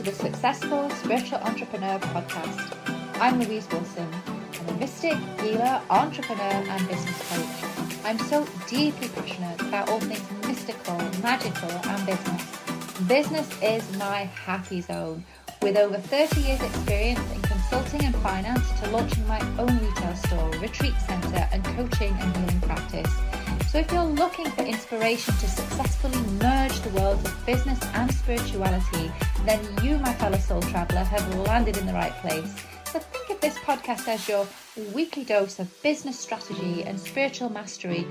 to the Successful Spiritual Entrepreneur podcast. I'm Louise Wilson. I'm a mystic, healer, entrepreneur, and business coach. I'm so deeply passionate about all things mystical, magical, and business. Business is my happy zone. With over 30 years' experience in consulting and finance to launching my own retail store, retreat centre, and coaching and healing practice. So, if you're looking for inspiration to successfully merge the worlds of business and spirituality, then you, my fellow soul traveller, have landed in the right place. So, think of this podcast as your weekly dose of business strategy and spiritual mastery,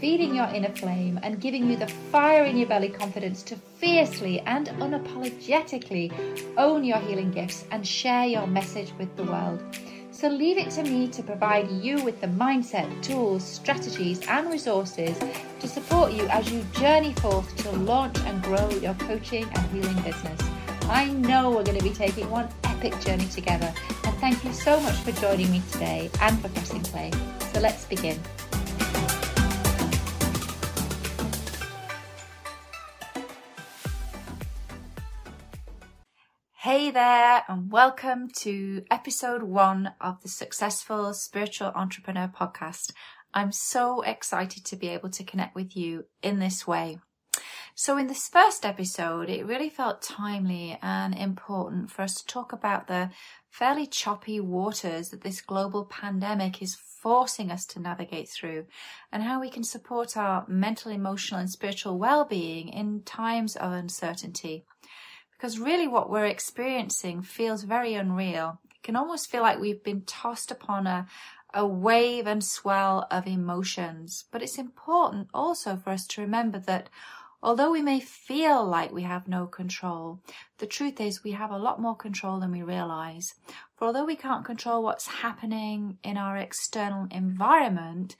feeding your inner flame and giving you the fire in your belly confidence to fiercely and unapologetically own your healing gifts and share your message with the world. So leave it to me to provide you with the mindset, tools, strategies, and resources to support you as you journey forth to launch and grow your coaching and healing business. I know we're going to be taking one epic journey together, and thank you so much for joining me today and for pressing play. So let's begin. Hey there, and welcome to episode one of the Successful Spiritual Entrepreneur podcast. I'm so excited to be able to connect with you in this way. So, in this first episode, it really felt timely and important for us to talk about the fairly choppy waters that this global pandemic is forcing us to navigate through and how we can support our mental, emotional, and spiritual well being in times of uncertainty because really what we're experiencing feels very unreal. It can almost feel like we've been tossed upon a, a wave and swell of emotions. But it's important also for us to remember that although we may feel like we have no control, the truth is we have a lot more control than we realize. For although we can't control what's happening in our external environment,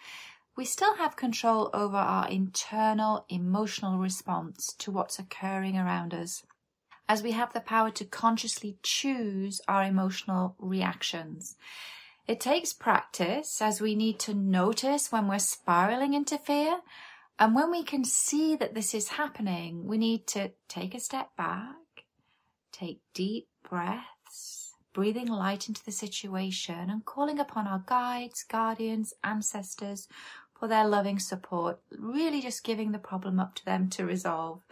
we still have control over our internal emotional response to what's occurring around us as we have the power to consciously choose our emotional reactions. It takes practice as we need to notice when we're spiraling into fear. And when we can see that this is happening, we need to take a step back, take deep breaths, breathing light into the situation and calling upon our guides, guardians, ancestors for their loving support, really just giving the problem up to them to resolve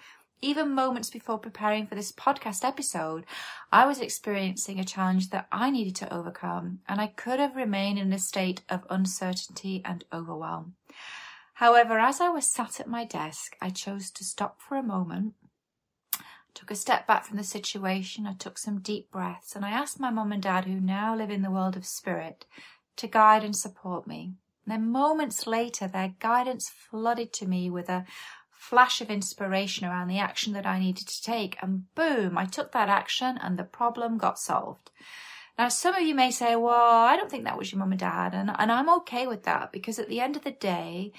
even moments before preparing for this podcast episode, I was experiencing a challenge that I needed to overcome, and I could have remained in a state of uncertainty and overwhelm. However, as I was sat at my desk, I chose to stop for a moment, took a step back from the situation, I took some deep breaths, and I asked my mum and dad, who now live in the world of spirit, to guide and support me. Then moments later, their guidance flooded to me with a flash of inspiration around the action that I needed to take, and boom, I took that action and the problem got solved. Now, some of you may say, well, I don't think that was your mum and dad, and, and I'm okay with that because at the end of the day,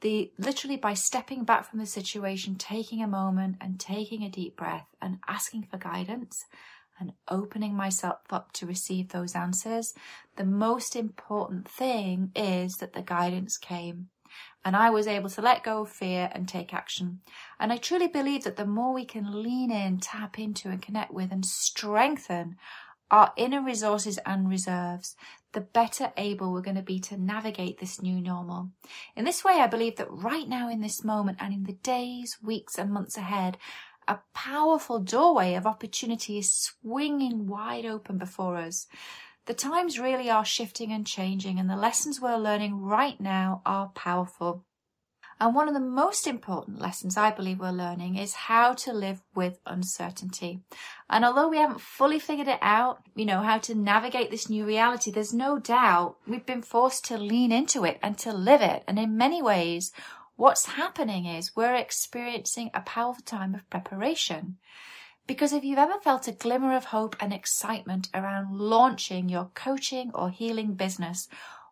the literally by stepping back from the situation, taking a moment and taking a deep breath and asking for guidance and opening myself up to receive those answers, the most important thing is that the guidance came and I was able to let go of fear and take action. And I truly believe that the more we can lean in, tap into, and connect with and strengthen our inner resources and reserves, the better able we're going to be to navigate this new normal. In this way, I believe that right now in this moment and in the days, weeks, and months ahead, a powerful doorway of opportunity is swinging wide open before us. The times really are shifting and changing, and the lessons we're learning right now are powerful. And one of the most important lessons I believe we're learning is how to live with uncertainty. And although we haven't fully figured it out, you know, how to navigate this new reality, there's no doubt we've been forced to lean into it and to live it. And in many ways, what's happening is we're experiencing a powerful time of preparation. Because if you've ever felt a glimmer of hope and excitement around launching your coaching or healing business,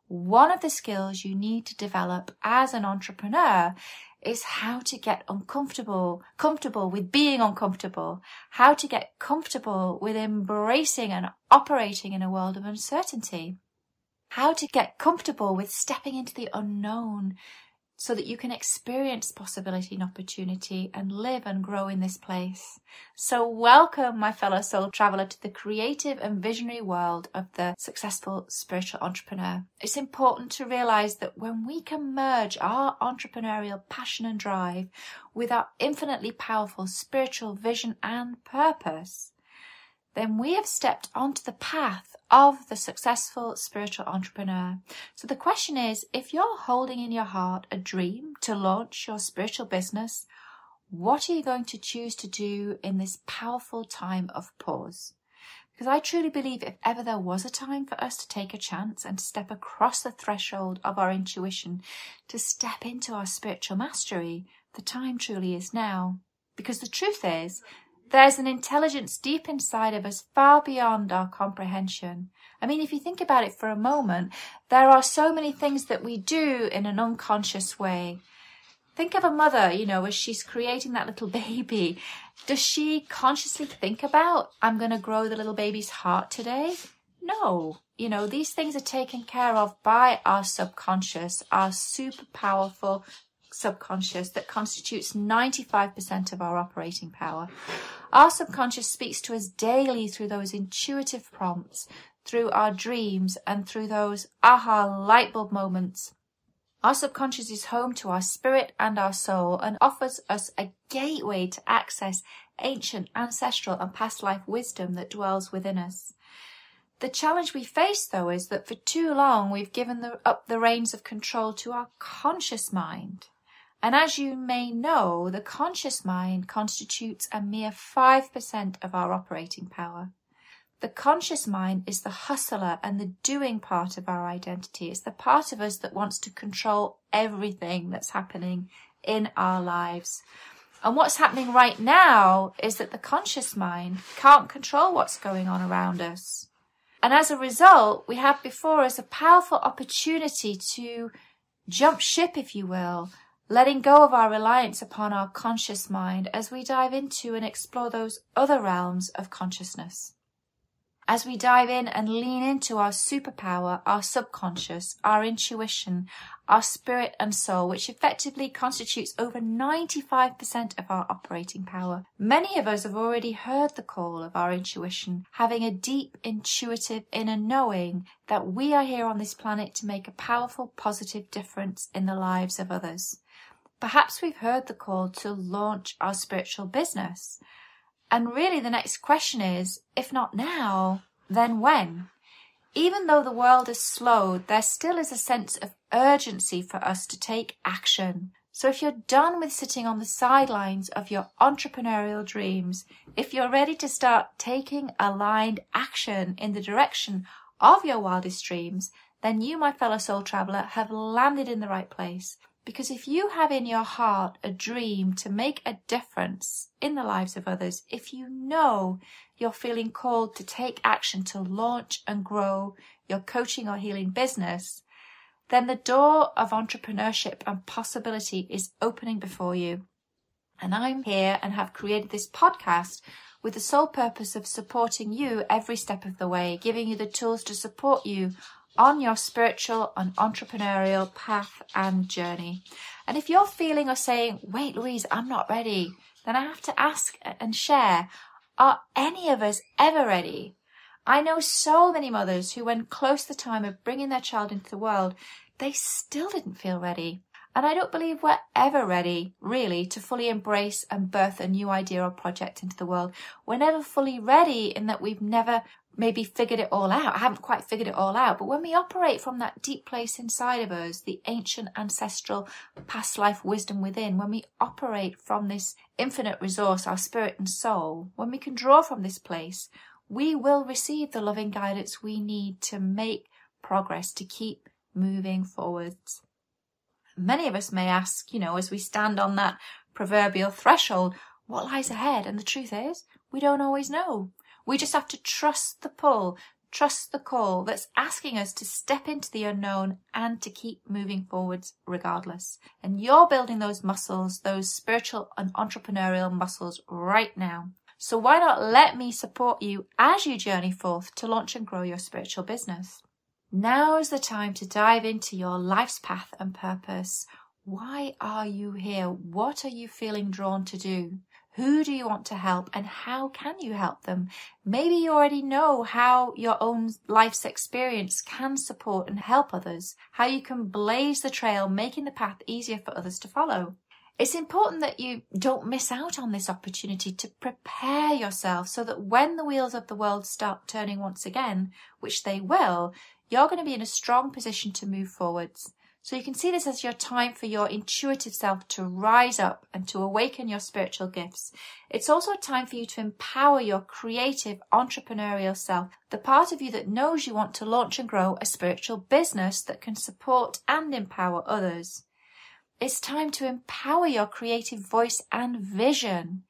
one of the skills you need to develop as an entrepreneur is how to get uncomfortable, comfortable with being uncomfortable, how to get comfortable with embracing and operating in a world of uncertainty, how to get comfortable with stepping into the unknown, so that you can experience possibility and opportunity and live and grow in this place. So welcome, my fellow soul traveler, to the creative and visionary world of the successful spiritual entrepreneur. It's important to realize that when we can merge our entrepreneurial passion and drive with our infinitely powerful spiritual vision and purpose, then we have stepped onto the path of the successful spiritual entrepreneur. So the question is, if you're holding in your heart a dream to launch your spiritual business, what are you going to choose to do in this powerful time of pause? Because I truly believe if ever there was a time for us to take a chance and to step across the threshold of our intuition, to step into our spiritual mastery, the time truly is now. Because the truth is there's an intelligence deep inside of us far beyond our comprehension. I mean, if you think about it for a moment, there are so many things that we do in an unconscious way. Think of a mother, you know, as she's creating that little baby. Does she consciously think about, I'm going to grow the little baby's heart today? No. You know, these things are taken care of by our subconscious, our super powerful subconscious that constitutes 95% of our operating power. Our subconscious speaks to us daily through those intuitive prompts, through our dreams, and through those aha light bulb moments. Our subconscious is home to our spirit and our soul and offers us a gateway to access ancient, ancestral, and past life wisdom that dwells within us. The challenge we face, though, is that for too long we've given the, up the reins of control to our conscious mind. And as you may know, the conscious mind constitutes a mere 5% of our operating power. The conscious mind is the hustler and the doing part of our identity. It's the part of us that wants to control everything that's happening in our lives. And what's happening right now is that the conscious mind can't control what's going on around us. And as a result, we have before us a powerful opportunity to jump ship, if you will, letting go of our reliance upon our conscious mind as we dive into and explore those other realms of consciousness. As we dive in and lean into our superpower, our subconscious, our intuition, our spirit and soul, which effectively constitutes over 95% of our operating power. Many of us have already heard the call of our intuition, having a deep intuitive inner knowing that we are here on this planet to make a powerful positive difference in the lives of others. Perhaps we've heard the call to launch our spiritual business. And really the next question is, if not now, then when? Even though the world is slowed, there still is a sense of urgency for us to take action. So if you're done with sitting on the sidelines of your entrepreneurial dreams, if you're ready to start taking aligned action in the direction of your wildest dreams, then you, my fellow soul traveler, have landed in the right place. Because if you have in your heart a dream to make a difference in the lives of others, if you know you're feeling called to take action to launch and grow your coaching or healing business, then the door of entrepreneurship and possibility is opening before you. And I'm here and have created this podcast with the sole purpose of supporting you every step of the way, giving you the tools to support you on your spiritual and entrepreneurial path and journey. And if you're feeling or saying, wait, Louise, I'm not ready, then I have to ask and share, are any of us ever ready? I know so many mothers who, when close to the time of bringing their child into the world, they still didn't feel ready. And I don't believe we're ever ready, really, to fully embrace and birth a new idea or project into the world. We're never fully ready in that we've never maybe figured it all out. I haven't quite figured it all out. But when we operate from that deep place inside of us, the ancient ancestral past life wisdom within, when we operate from this infinite resource, our spirit and soul, when we can draw from this place, we will receive the loving guidance we need to make progress, to keep moving forwards. Many of us may ask, you know, as we stand on that proverbial threshold, what lies ahead? And the truth is, we don't always know. We just have to trust the pull, trust the call that's asking us to step into the unknown and to keep moving forwards regardless. And you're building those muscles, those spiritual and entrepreneurial muscles right now. So why not let me support you as you journey forth to launch and grow your spiritual business? Now is the time to dive into your life's path and purpose. Why are you here? What are you feeling drawn to do? Who do you want to help and how can you help them? Maybe you already know how your own life's experience can support and help others, how you can blaze the trail, making the path easier for others to follow. It's important that you don't miss out on this opportunity to prepare yourself so that when the wheels of the world start turning once again, which they will, you're going to be in a strong position to move forwards. So you can see this as your time for your intuitive self to rise up and to awaken your spiritual gifts. It's also a time for you to empower your creative entrepreneurial self, the part of you that knows you want to launch and grow a spiritual business that can support and empower others. It's time to empower your creative voice and vision,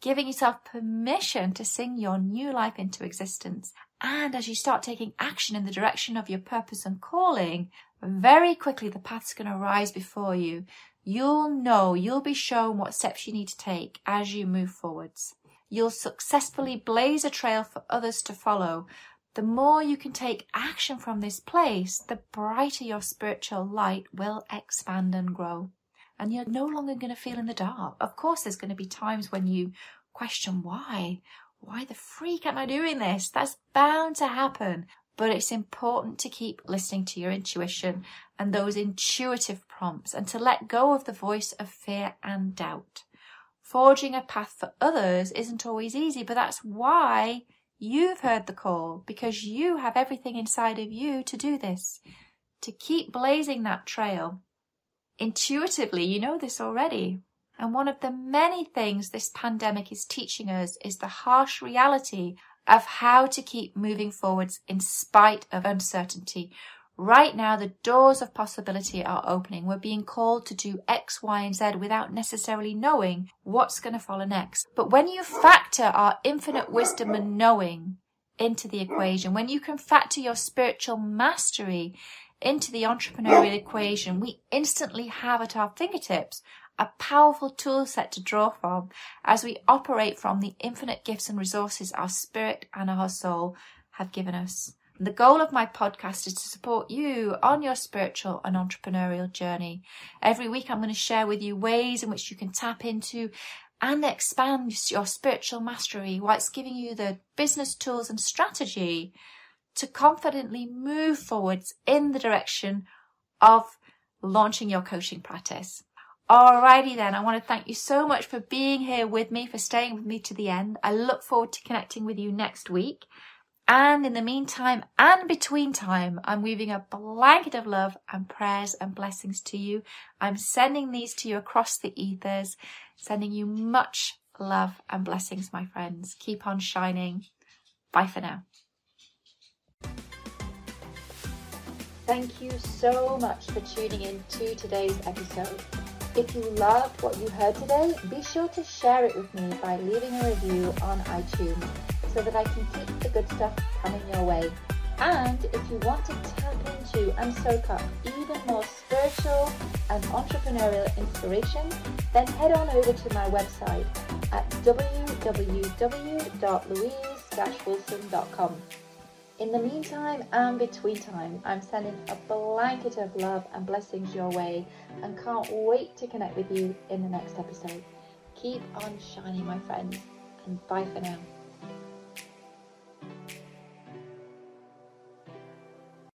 giving yourself permission to sing your new life into existence. And as you start taking action in the direction of your purpose and calling, very quickly the path's going to rise before you. You'll know, you'll be shown what steps you need to take as you move forwards. You'll successfully blaze a trail for others to follow. The more you can take action from this place, the brighter your spiritual light will expand and grow. And you're no longer going to feel in the dark. Of course, there's going to be times when you question why. Why the freak am I doing this? That's bound to happen but it's important to keep listening to your intuition and those intuitive prompts and to let go of the voice of fear and doubt. Forging a path for others isn't always easy, but that's why you've heard the call because you have everything inside of you to do this, to keep blazing that trail. Intuitively, you know this already. And one of the many things this pandemic is teaching us is the harsh reality of how to keep moving forwards in spite of uncertainty. Right now, the doors of possibility are opening. We're being called to do X, Y, and Z without necessarily knowing what's going to follow next. But when you factor our infinite wisdom and knowing into the equation, when you can factor your spiritual mastery into the entrepreneurial equation, we instantly have at our fingertips a powerful tool set to draw from as we operate from the infinite gifts and resources our spirit and our soul have given us. And the goal of my podcast is to support you on your spiritual and entrepreneurial journey. Every week, I'm going to share with you ways in which you can tap into and expand your spiritual mastery whilst giving you the business tools and strategy to confidently move forwards in the direction of launching your coaching practice. Alrighty then, I want to thank you so much for being here with me, for staying with me to the end. I look forward to connecting with you next week. And in the meantime and between time, I'm weaving a blanket of love and prayers and blessings to you. I'm sending these to you across the ethers, sending you much love and blessings, my friends. Keep on shining. Bye for now. Thank you so much for tuning in to today's episode. If you loved what you heard today, be sure to share it with me by leaving a review on iTunes so that I can keep the good stuff coming your way. And if you want to tap into and soak up even more spiritual and entrepreneurial inspiration, then head on over to my website at www.louise-wilson.com. In the meantime and between time, I'm sending a blanket of love and blessings your way and can't wait to connect with you in the next episode. Keep on shining, my friends, and bye for now.